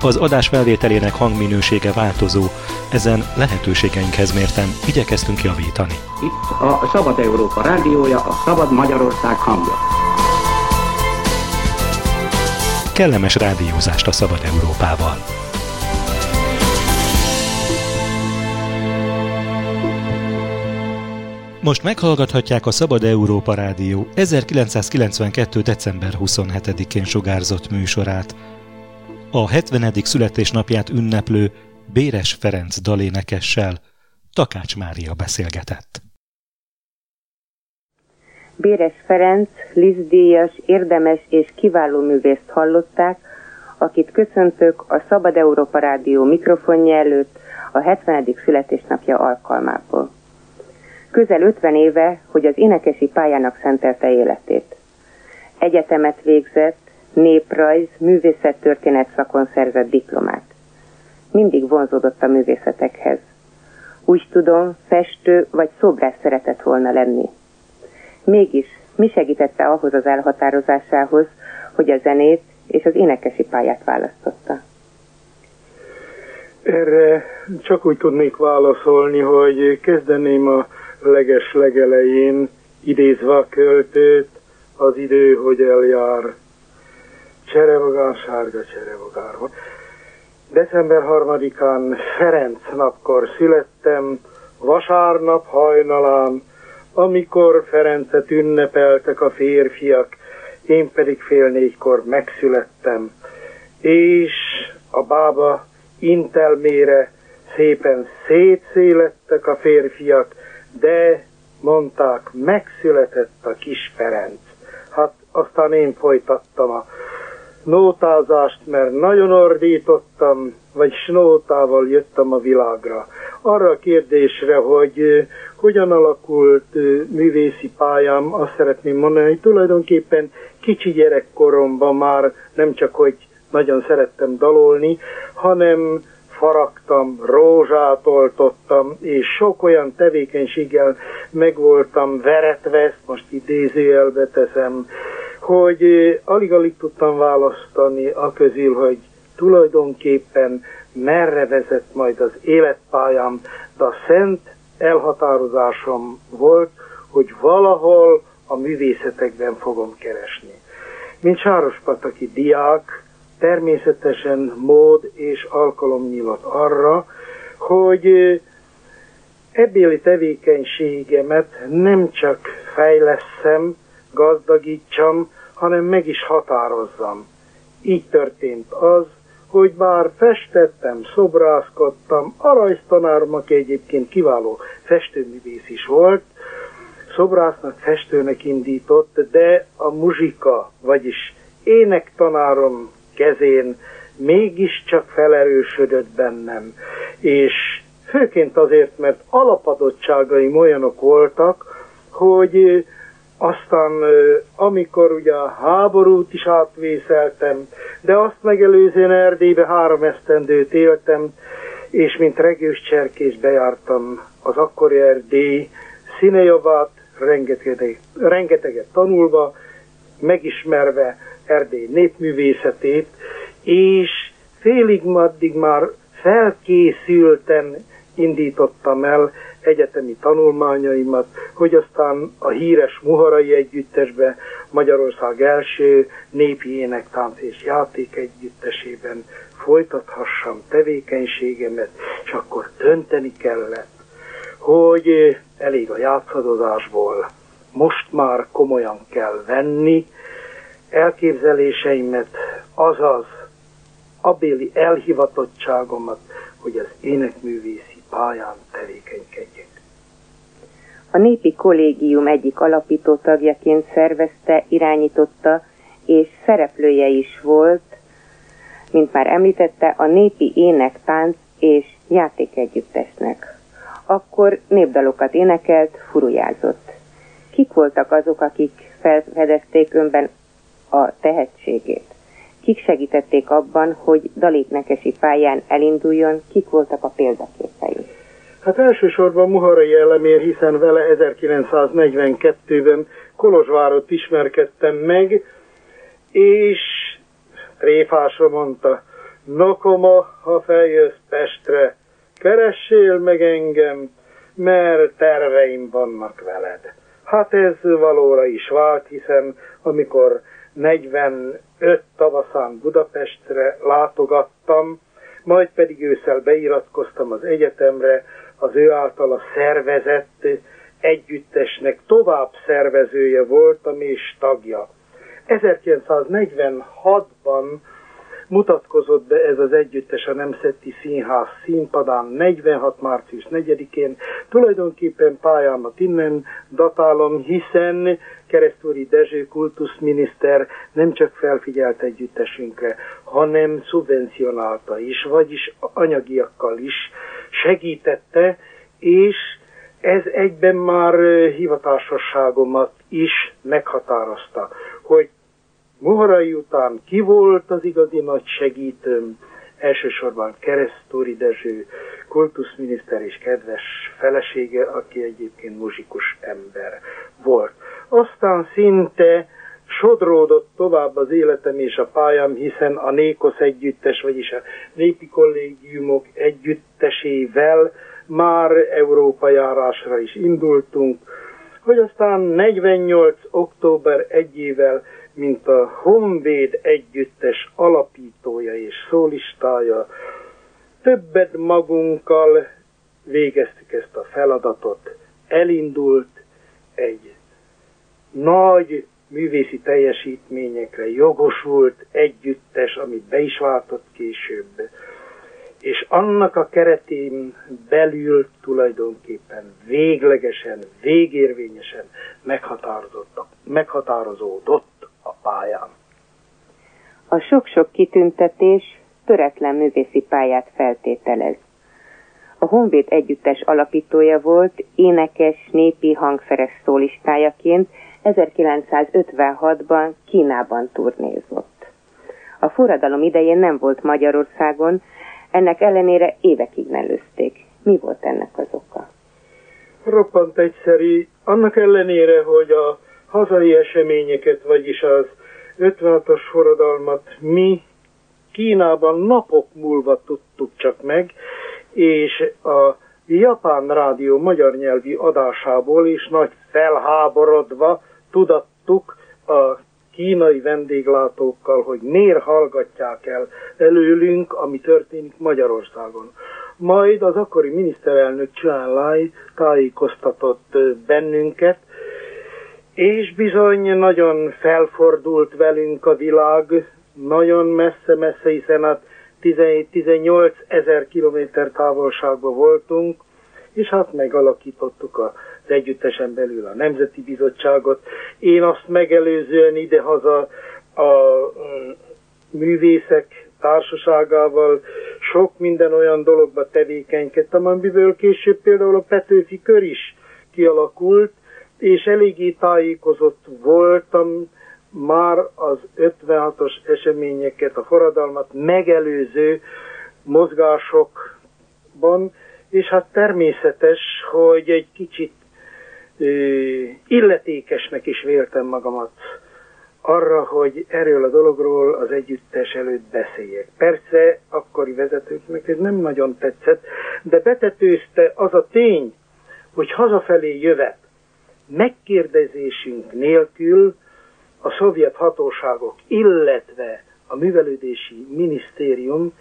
Az adás felvételének hangminősége változó, ezen lehetőségeinkhez mérten igyekeztünk javítani. Itt a Szabad Európa rádiója, a Szabad Magyarország hangja. Kellemes rádiózást a Szabad Európával! Most meghallgathatják a Szabad Európa Rádió 1992. december 27-én sugárzott műsorát. A 70. születésnapját ünneplő Béres Ferenc dalénekessel Takács Mária beszélgetett. Béres Ferenc, Lizdíjas, érdemes és kiváló művészt hallották, akit köszöntök a Szabad Európa Rádió mikrofonja előtt a 70. születésnapja alkalmából. Közel 50 éve, hogy az énekesi pályának szentelte életét. Egyetemet végzett, néprajz, művészettörténet szakon szerzett diplomát. Mindig vonzódott a művészetekhez. Úgy tudom, festő vagy szobrász szeretett volna lenni. Mégis, mi segítette ahhoz az elhatározásához, hogy a zenét és az énekesi pályát választotta? Erre csak úgy tudnék válaszolni, hogy kezdeném a leges legelején, idézve a költőt, az idő, hogy eljár. Cserevogár, sárga cserevogár. December 3-án Ferenc napkor születtem, vasárnap hajnalán, amikor Ferencet ünnepeltek a férfiak, én pedig fél négykor megszülettem, és a bába intelmére szépen szétszélettek a férfiak, de mondták, megszületett a kis Ferenc. Hát aztán én folytattam a nótázást, mert nagyon ordítottam, vagy snótával jöttem a világra. Arra a kérdésre, hogy hogyan alakult művészi pályám, azt szeretném mondani, hogy tulajdonképpen kicsi gyerekkoromban már nem csak, hogy nagyon szerettem dalolni, hanem faragtam, rózsát oltottam, és sok olyan tevékenységgel megvoltam veretve, ezt most idézőjelbe teszem, hogy alig-alig tudtam választani a közül, hogy tulajdonképpen merre vezet majd az életpályám, de a szent elhatározásom volt, hogy valahol a művészetekben fogom keresni. Mint Sárospataki diák, természetesen mód és alkalom nyílt arra, hogy ebbéli tevékenységemet nem csak fejleszem, gazdagítsam, hanem meg is határozzam. Így történt az, hogy bár festettem, szobrászkodtam, a rajztanárom, aki egyébként kiváló festőművész is volt, szobrásznak, festőnek indított, de a muzsika, vagyis énektanárom kezén mégiscsak felerősödött bennem, és főként azért, mert alapadottságaim olyanok voltak, hogy aztán amikor ugye a háborút is átvészeltem, de azt megelőzően Erdélybe három esztendőt éltem, és mint regős cserkés bejártam az akkori Erdély színejavát, rengeteget, rengeteget tanulva, megismerve Erdély népművészetét, és félig maddig már felkészülten indítottam el egyetemi tanulmányaimat, hogy aztán a híres Muharai Együttesbe Magyarország első népi énektánc és játék együttesében folytathassam tevékenységemet, és akkor dönteni kellett, hogy elég a játszadozásból, most már komolyan kell venni elképzeléseimet, azaz abéli elhivatottságomat, hogy az énekművészi pályán tevékenykedjek. A Népi Kollégium egyik alapító tagjaként szervezte, irányította és szereplője is volt, mint már említette, a Népi Ének, Tánc és Játékegyüttesnek. akkor népdalokat énekelt, furujázott. Kik voltak azok, akik felfedezték önben a tehetségét? Kik segítették abban, hogy daléknekesi pályán elinduljon, kik voltak a példaképei? Hát elsősorban Muharai Elemér, hiszen vele 1942-ben Kolozsvárot ismerkedtem meg, és tréfásra mondta, Nokoma, ha feljössz Pestre, keressél meg engem, mert terveim vannak veled. Hát ez valóra is vált, hiszen amikor 45 tavaszán Budapestre látogattam, majd pedig ősszel beiratkoztam az egyetemre, az ő általa szervezett együttesnek tovább szervezője voltam és tagja. 1946-ban mutatkozott be ez az együttes a Nemzeti Színház színpadán 46. március 4-én. Tulajdonképpen pályámat innen datálom, hiszen Keresztúri Dezső kultuszminiszter nem csak felfigyelt együttesünkre, hanem szubvencionálta is, vagyis anyagiakkal is segítette, és ez egyben már hivatásosságomat is meghatározta, hogy Muharai után ki volt az igazi nagy segítőm? Elsősorban Keresztúri Dezső, kultuszminiszter és kedves felesége, aki egyébként muzsikus ember volt. Aztán szinte sodródott tovább az életem és a pályám, hiszen a Nékosz együttes, vagyis a népi kollégiumok együttesével már Európa járásra is indultunk, hogy aztán 48. október egyével mint a Honvéd együttes alapítója és szólistája, többet magunkkal végeztük ezt a feladatot. Elindult egy nagy művészi teljesítményekre jogosult együttes, amit be is váltott később. És annak a keretén belül tulajdonképpen véglegesen, végérvényesen meghatározódott a pályán. A sok-sok kitüntetés töretlen művészi pályát feltételez. A Honvéd együttes alapítója volt, énekes, népi hangszeres szólistájaként 1956-ban Kínában turnézott. A forradalom idején nem volt Magyarországon, ennek ellenére évekig mellőzték. Mi volt ennek az oka? Roppant egyszerű. Annak ellenére, hogy a hazai eseményeket, vagyis az 56-os forradalmat mi Kínában napok múlva tudtuk csak meg, és a Japán Rádió magyar nyelvi adásából is nagy felháborodva tudattuk a kínai vendéglátókkal, hogy miért hallgatják el előlünk, ami történik Magyarországon. Majd az akkori miniszterelnök Lai tájékoztatott bennünket, és bizony nagyon felfordult velünk a világ, nagyon messze-messze, hiszen hát 17-18 ezer kilométer távolságban voltunk, és hát megalakítottuk az együttesen belül a Nemzeti Bizottságot. Én azt megelőzően idehaza a művészek társaságával sok minden olyan dologba tevékenykedtem, amiből később például a Petőfi kör is kialakult, és eléggé tájékozott voltam már az 56-os eseményeket, a forradalmat megelőző mozgásokban, és hát természetes, hogy egy kicsit ö, illetékesnek is véltem magamat arra, hogy erről a dologról az együttes előtt beszéljek. Persze, akkori vezetőknek ez nem nagyon tetszett, de betetőzte az a tény, hogy hazafelé jövet, megkérdezésünk nélkül a szovjet hatóságok, illetve a művelődési minisztérium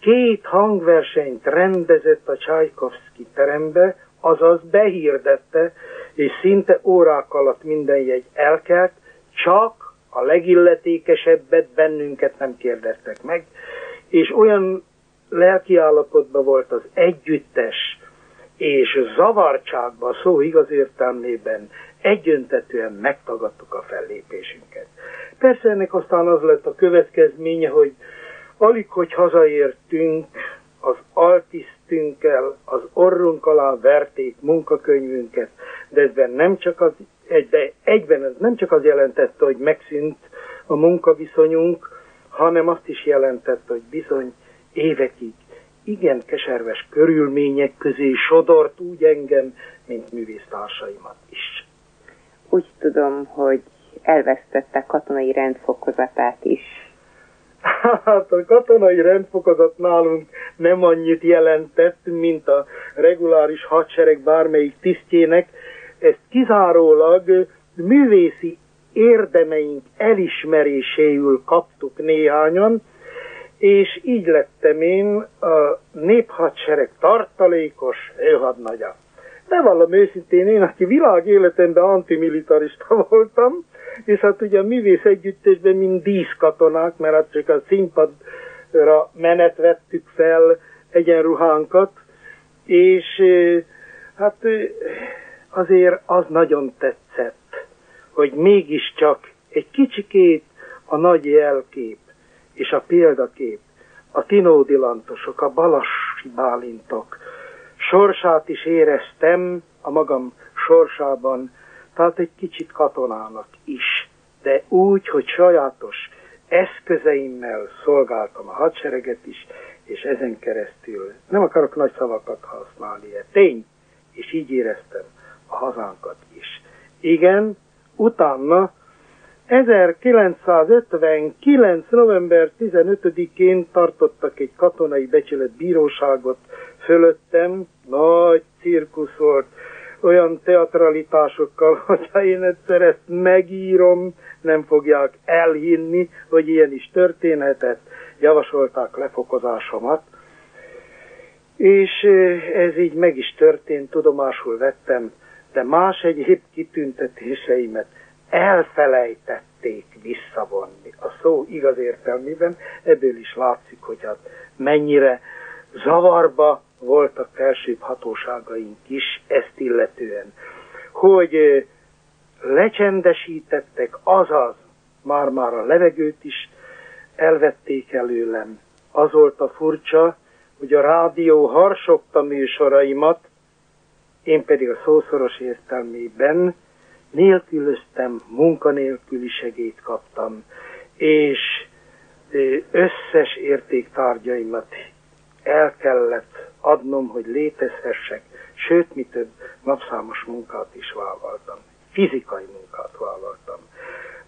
két hangversenyt rendezett a Csajkovszki terembe, azaz behirdette, és szinte órák alatt minden jegy elkelt, csak a legilletékesebbet bennünket nem kérdeztek meg, és olyan lelkiállapotban volt az együttes, és zavartságban, szó igaz értelmében egyöntetően megtagadtuk a fellépésünket. Persze ennek aztán az lett a következménye, hogy alig, hogy hazaértünk az altisztünkkel, az orrunk alá verték munkakönyvünket, de ezben nem csak az, de egyben ez nem csak az jelentette, hogy megszűnt a munkaviszonyunk, hanem azt is jelentette, hogy bizony évekig igen keserves körülmények közé sodort úgy engem, mint művésztársaimat is. Úgy tudom, hogy elvesztette katonai rendfokozatát is. Hát a katonai rendfokozat nálunk nem annyit jelentett, mint a reguláris hadsereg bármelyik tisztjének. Ezt kizárólag művészi érdemeink elismeréséül kaptuk néhányan, és így lettem én a néphadsereg tartalékos őhadnagya. De vallom őszintén, én, aki világ életemben antimilitarista voltam, és hát ugye a művész együttesben mind díszkatonák, mert hát csak a színpadra menet vettük fel egyenruhánkat, és hát azért az nagyon tetszett, hogy mégiscsak egy kicsikét a nagy jelkép és a példakép, a tinódilantosok, a balassi bálintok, sorsát is éreztem a magam sorsában, tehát egy kicsit katonának is, de úgy, hogy sajátos eszközeimmel szolgáltam a hadsereget is, és ezen keresztül nem akarok nagy szavakat használni, de tény, és így éreztem a hazánkat is. Igen, utána 1959. november 15-én tartottak egy katonai becsületbíróságot fölöttem, nagy cirkusz volt, olyan teatralitásokkal, hogyha én egyszer ezt megírom, nem fogják elhinni, hogy ilyen is történhetett, javasolták lefokozásomat, és ez így meg is történt, tudomásul vettem, de más egyéb kitüntetéseimet elfelejtették visszavonni. A szó igaz értelmében ebből is látszik, hogy hát mennyire zavarba voltak felsőbb hatóságaink is ezt illetően, hogy lecsendesítettek, azaz már-már a levegőt is elvették előlem. Az volt a furcsa, hogy a rádió harsogta műsoraimat, én pedig a szószoros értelmében nélkülöztem, munkanélküli segét kaptam, és összes értéktárgyaimat el kellett adnom, hogy létezhessek, sőt, mi több napszámos munkát is vállaltam, fizikai munkát vállaltam.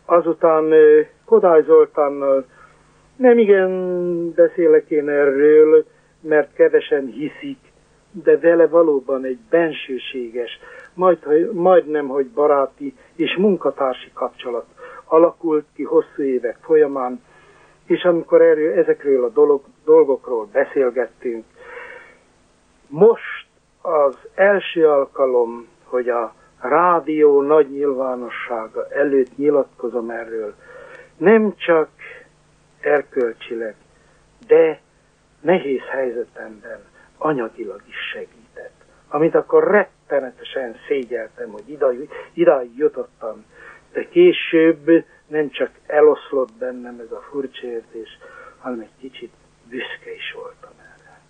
Azután Kodály Zoltánnal nem igen beszélek én erről, mert kevesen hiszik, de vele valóban egy bensőséges, majd, majdnem, hogy baráti és munkatársi kapcsolat alakult ki hosszú évek folyamán, és amikor erről, ezekről a dolog, dolgokról beszélgettünk, most az első alkalom, hogy a rádió nagy nyilvánossága előtt nyilatkozom erről, nem csak erkölcsileg, de nehéz helyzetemben anyagilag is segített. Amit akkor rettenetesen szégyeltem, hogy idáig, idáig jutottam, de később nem csak eloszlott bennem ez a furcsa érzés, hanem egy kicsit büszke is voltam erre.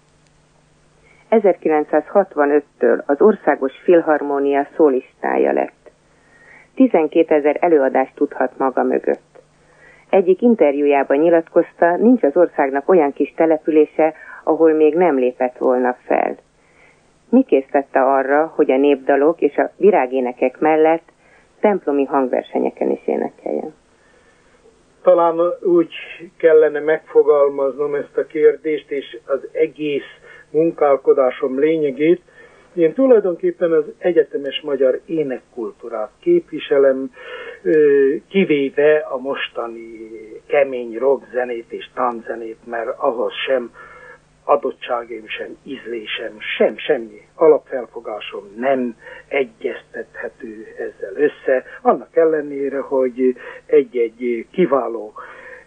1965-től az Országos Filharmónia szólistája lett. 12 ezer előadást tudhat maga mögött. Egyik interjújában nyilatkozta, nincs az országnak olyan kis települése, ahol még nem lépett volna fel. Mi késztette arra, hogy a népdalok és a virágénekek mellett templomi hangversenyeken is énekeljen? Talán úgy kellene megfogalmaznom ezt a kérdést, és az egész munkálkodásom lényegét. Én tulajdonképpen az egyetemes magyar énekkultúrát képviselem, kivéve a mostani kemény rock zenét és tánczenét, mert ahhoz sem adottságaim sem, ízlésem, sem, semmi alapfelfogásom nem egyeztethető ezzel össze, annak ellenére, hogy egy-egy kiváló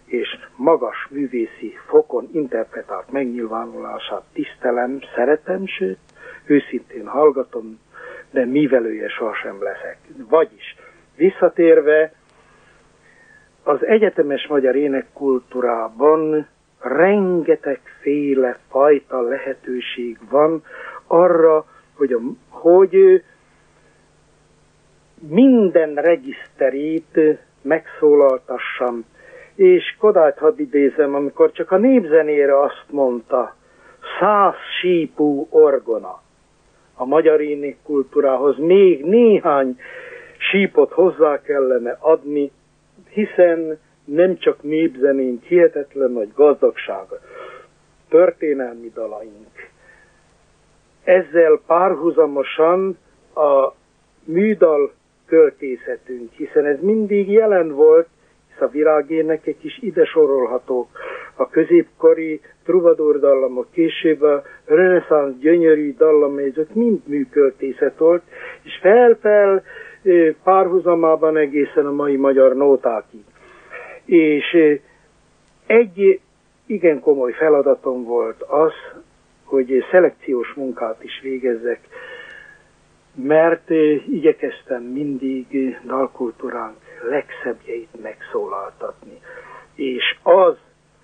és magas művészi fokon interpretált megnyilvánulását tisztelem, szeretem, sőt, őszintén hallgatom, de mivelője sohasem leszek. Vagyis, visszatérve, az egyetemes magyar énekkultúrában rengetegféle fajta lehetőség van arra, hogy, a, hogy minden regiszterét megszólaltassam. És Kodályt hadd idézem, amikor csak a népzenére azt mondta, száz sípú orgona. A magyar kultúrához még néhány sípot hozzá kellene adni, hiszen nem csak népzenénk, hihetetlen nagy gazdagsága, történelmi dalaink. Ezzel párhuzamosan a műdal költészetünk, hiszen ez mindig jelen volt, hisz a virágénekek is ide sorolhatók. A középkori trubador dallamok, később a reneszánsz gyönyörű dallamok, ezek mind műköltészet volt, és fel-fel párhuzamában egészen a mai magyar nótákig. És egy igen komoly feladatom volt az, hogy szelekciós munkát is végezzek, mert igyekeztem mindig dalkultúránk legszebbjeit megszólaltatni. És az,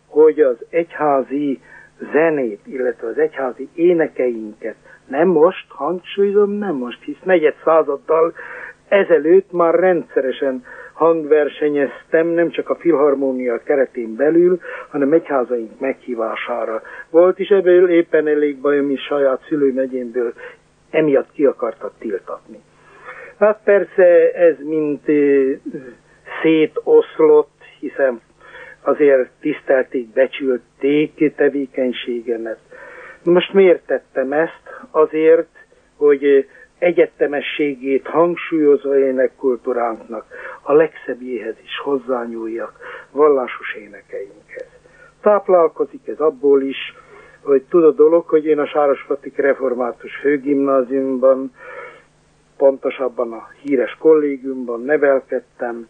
hogy az egyházi zenét, illetve az egyházi énekeinket nem most, hangsúlyozom, nem most, hisz negyed századdal ezelőtt már rendszeresen hangversenyeztem, nem csak a filharmónia keretén belül, hanem egyházaink meghívására. Volt is ebből éppen elég bajom is saját szülőmegyénből, emiatt ki akartak tiltatni. Hát persze ez mint szétoszlott, hiszen azért tisztelték, becsülték tevékenységemet. Most miért tettem ezt? Azért, hogy egyetemességét hangsúlyozva énekkultúránknak a legszebbjéhez is hozzányúljak, vallásos énekeinkhez. Táplálkozik ez abból is, hogy tud a dolog, hogy én a Sárospatik Református Főgimnáziumban, pontosabban a híres kollégiumban nevelkedtem,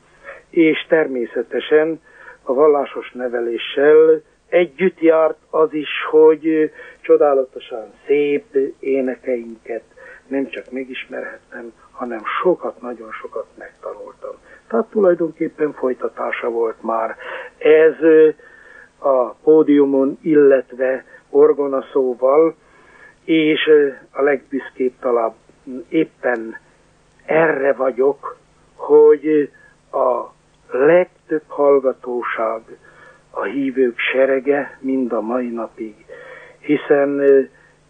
és természetesen a vallásos neveléssel együtt járt az is, hogy csodálatosan szép énekeinket nem csak megismerhettem, hanem sokat, nagyon sokat megtanultam. Tehát tulajdonképpen folytatása volt már ez a pódiumon, illetve orgonaszóval, és a legbüszkébb talán éppen erre vagyok, hogy a legtöbb hallgatóság a hívők serege mind a mai napig, hiszen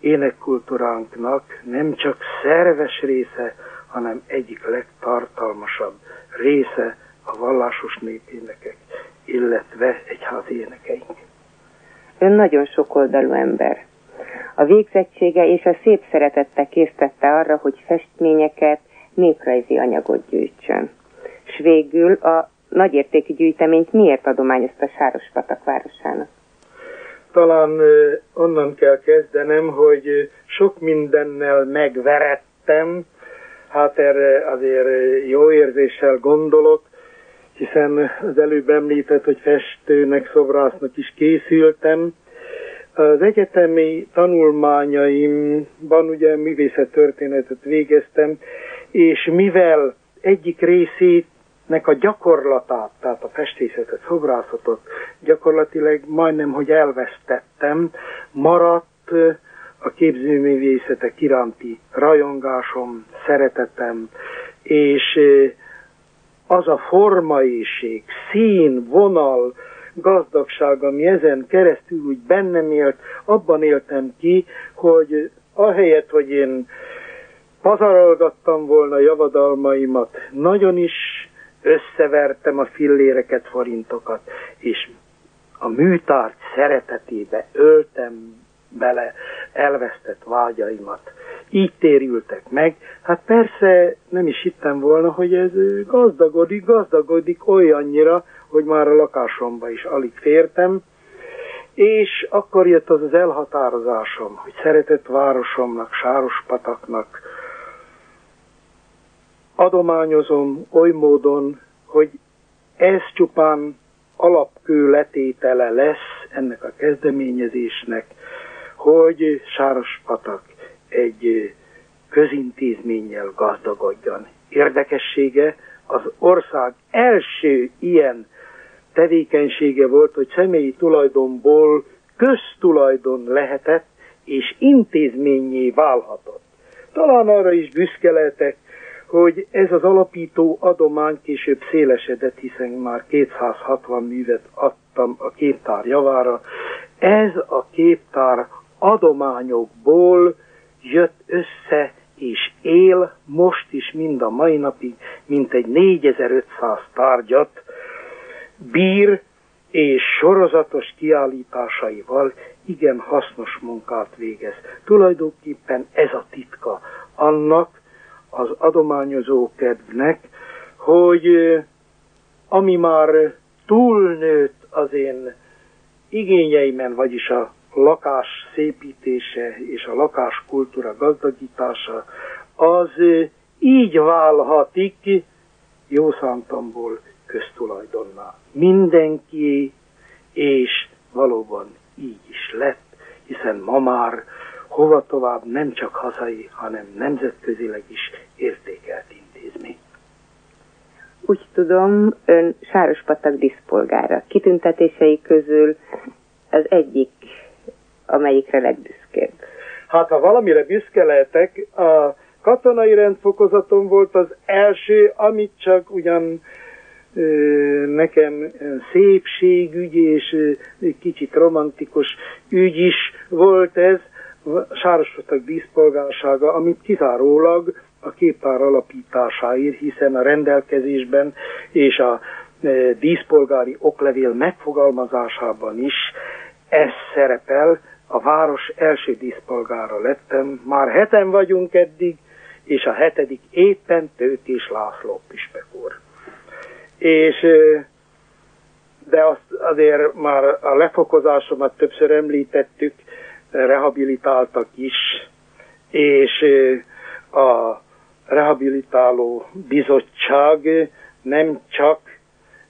énekkultúránknak nem csak szerves része, hanem egyik legtartalmasabb része a vallásos népénekek, illetve egyházi énekeink. Ön nagyon sokoldalú ember. A végzettsége és a szép szeretette késztette arra, hogy festményeket, néprajzi anyagot gyűjtsön. S végül a nagyértékű gyűjteményt miért adományozta Sárospatak városának? talán onnan kell kezdenem, hogy sok mindennel megverettem, hát erre azért jó érzéssel gondolok, hiszen az előbb említett, hogy festőnek, szobrásznak is készültem. Az egyetemi tanulmányaimban ugye művészettörténetet végeztem, és mivel egyik részét nek a gyakorlatát, tehát a festészetet, szobrászatot gyakorlatilag majdnem, hogy elvesztettem, maradt a képzőművészetek iránti rajongásom, szeretetem, és az a formaiség, szín, vonal, gazdagság, ami ezen keresztül úgy bennem élt, abban éltem ki, hogy ahelyett, hogy én pazarolgattam volna javadalmaimat, nagyon is összevertem a filléreket, forintokat, és a műtárgy szeretetébe öltem bele elvesztett vágyaimat. Így térültek meg. Hát persze nem is hittem volna, hogy ez gazdagodik, gazdagodik olyannyira, hogy már a lakásomba is alig fértem, és akkor jött az az elhatározásom, hogy szeretett városomnak, Sárospataknak, adományozom oly módon, hogy ez csupán alapkő letétele lesz ennek a kezdeményezésnek, hogy Sárospatak egy közintézménnyel gazdagodjon. Érdekessége az ország első ilyen tevékenysége volt, hogy személyi tulajdonból köztulajdon lehetett, és intézményé válhatott. Talán arra is büszke lehetek, hogy ez az alapító adomány később szélesedett, hiszen már 260 művet adtam a képtár javára. Ez a képtár adományokból jött össze és él most is mind a mai napig, mint egy 4500 tárgyat bír, és sorozatos kiállításaival igen hasznos munkát végez. Tulajdonképpen ez a titka annak az adományozó kedvnek, hogy ami már túlnőtt az én igényeimen, vagyis a lakás szépítése és a lakáskultúra gazdagítása, az így válhatik jó szántamból köztulajdonná. Mindenki, és valóban így is lett, hiszen ma már hova tovább nem csak hazai, hanem nemzetközileg is értékelt intézmény. Úgy tudom, ön Sárospatak diszpolgára. Kitüntetései közül az egyik, amelyikre legbüszkébb. Hát ha valamire büszke lehetek, a katonai rendfokozatom volt az első, amit csak ugyan nekem szépségügy és kicsit romantikus ügy is volt ez, Sárospatak díszpolgársága, amit kizárólag a képtár alapításáért, hiszen a rendelkezésben és a díszpolgári oklevél megfogalmazásában is ez szerepel, a város első díszpolgára lettem, már heten vagyunk eddig, és a hetedik éppen Tőkés László Pispek úr. És de azt azért már a lefokozásomat többször említettük, rehabilitáltak is, és a rehabilitáló bizottság nem csak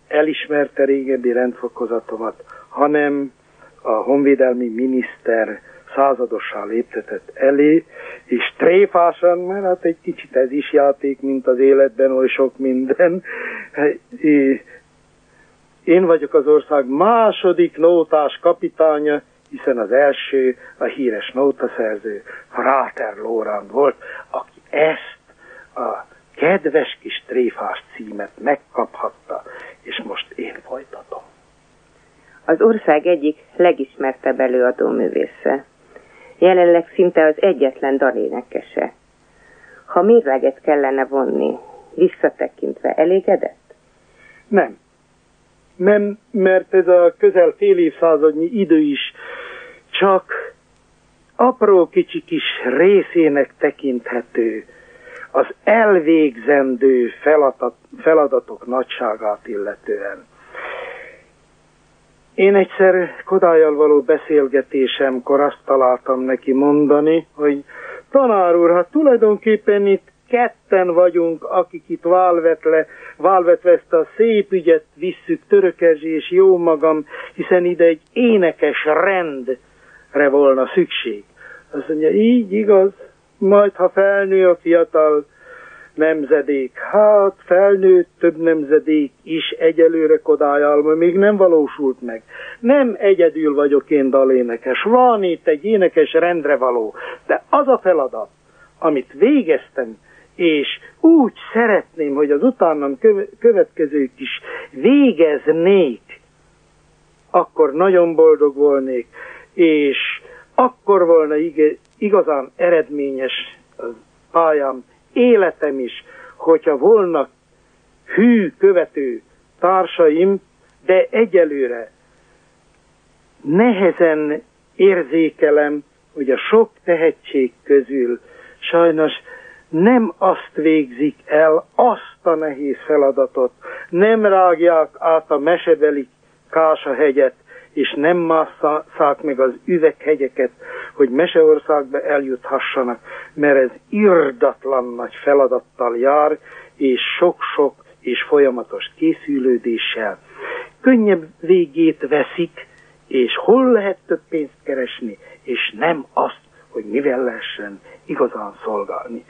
elismerte régebbi rendfokozatomat, hanem a honvédelmi miniszter századossá léptetett elé, és tréfásan, mert hát egy kicsit ez is játék, mint az életben oly sok minden. Én vagyok az ország második nótás kapitánya, hiszen az első a híres nótaszerző Frater Lórand volt, aki ezt a kedves kis tréfás címet megkaphatta, és most én folytatom. Az ország egyik legismertebb előadó művésze. Jelenleg szinte az egyetlen dalénekese. Ha mérleget kellene vonni, visszatekintve elégedett? Nem. Nem, mert ez a közel fél évszázadnyi idő is csak apró kicsi kis részének tekinthető az elvégzendő feladat, feladatok nagyságát illetően. Én egyszer Kodályjal való beszélgetésemkor azt találtam neki mondani, hogy tanár úr, hát tulajdonképpen itt ketten vagyunk, akik itt válvetle, válvetve ezt a szép ügyet visszük, törökezsi és jó magam, hiszen ide egy énekes rendre volna szükség. Azt mondja, így igaz, majd ha felnő a fiatal nemzedék, hát felnőtt több nemzedék is egyelőre kodályalma még nem valósult meg. Nem egyedül vagyok én dalénekes, van itt egy énekes rendre való, de az a feladat, amit végeztem, és úgy szeretném, hogy az utánam következők is végeznék, akkor nagyon boldog volnék, és akkor volna igazán eredményes pályám, életem is, hogyha volna hű követő társaim, de egyelőre nehezen érzékelem, hogy a sok tehetség közül sajnos nem azt végzik el, azt a nehéz feladatot, nem rágják át a mesebeli Kása-hegyet, és nem másszák meg az üveghegyeket, hogy Meseországba eljuthassanak, mert ez irdatlan nagy feladattal jár, és sok-sok és folyamatos készülődéssel. Könnyebb végét veszik, és hol lehet több pénzt keresni, és nem azt, hogy mivel lehessen igazán szolgálni.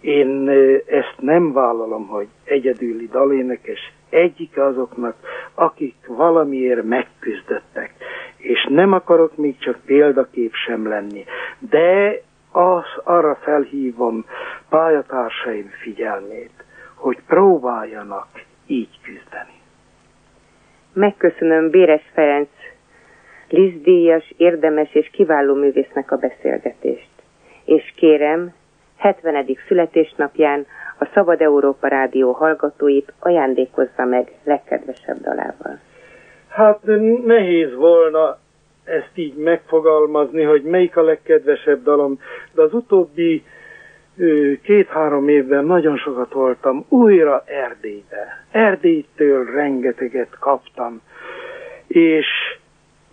Én ezt nem vállalom, hogy egyedüli dalénekes egyik azoknak, akik valamiért megküzdöttek. És nem akarok még csak példakép sem lenni, de az arra felhívom pályatársaim figyelmét, hogy próbáljanak így küzdeni. Megköszönöm Béres Ferenc Lizdíjas, érdemes és kiváló művésznek a beszélgetést. És kérem, 70. születésnapján a Szabad Európa Rádió hallgatóit ajándékozza meg legkedvesebb dalával. Hát nehéz volna ezt így megfogalmazni, hogy melyik a legkedvesebb dalom, de az utóbbi két-három évben nagyon sokat voltam újra Erdélybe. Erdélytől rengeteget kaptam, és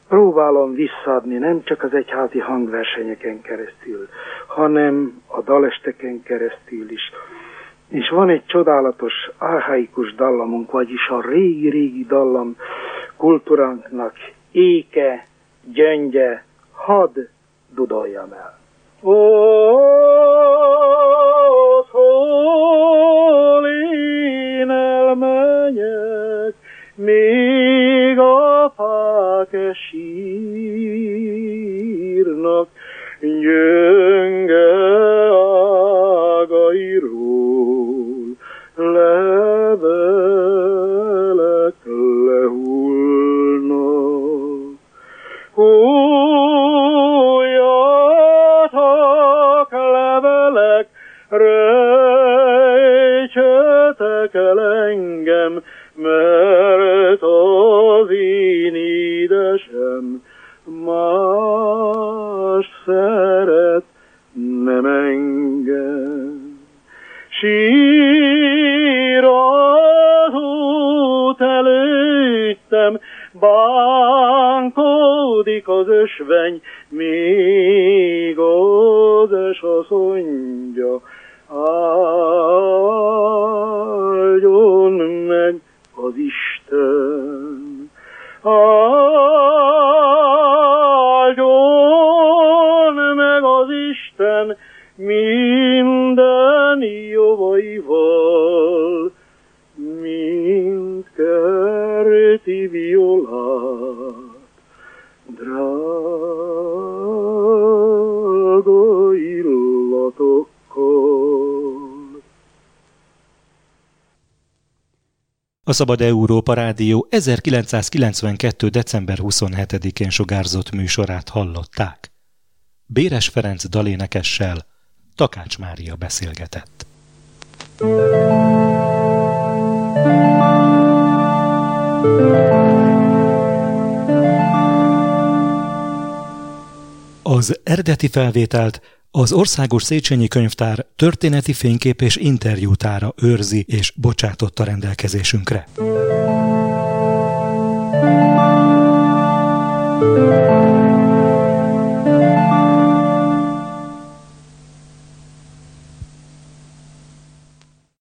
próbálom visszaadni nem csak az egyházi hangversenyeken keresztül, hanem a dalesteken keresztül is. És van egy csodálatos, arhaikus dallamunk, vagyis a régi-régi dallam kultúránknak éke, gyöngye, hadd dudoljam el. Ott, hol én elmenyek, még a fák sírnak, gyönge ágairól levelek lehullnak. Hújatok levelek, rejtsetek el az A Szabad Európa Rádió 1992. december 27-én sugárzott műsorát hallották. Béres Ferenc dalénekessel Takács Mária beszélgetett. Az eredeti felvételt az Országos Széchenyi Könyvtár történeti fénykép és interjútára őrzi és bocsátotta rendelkezésünkre.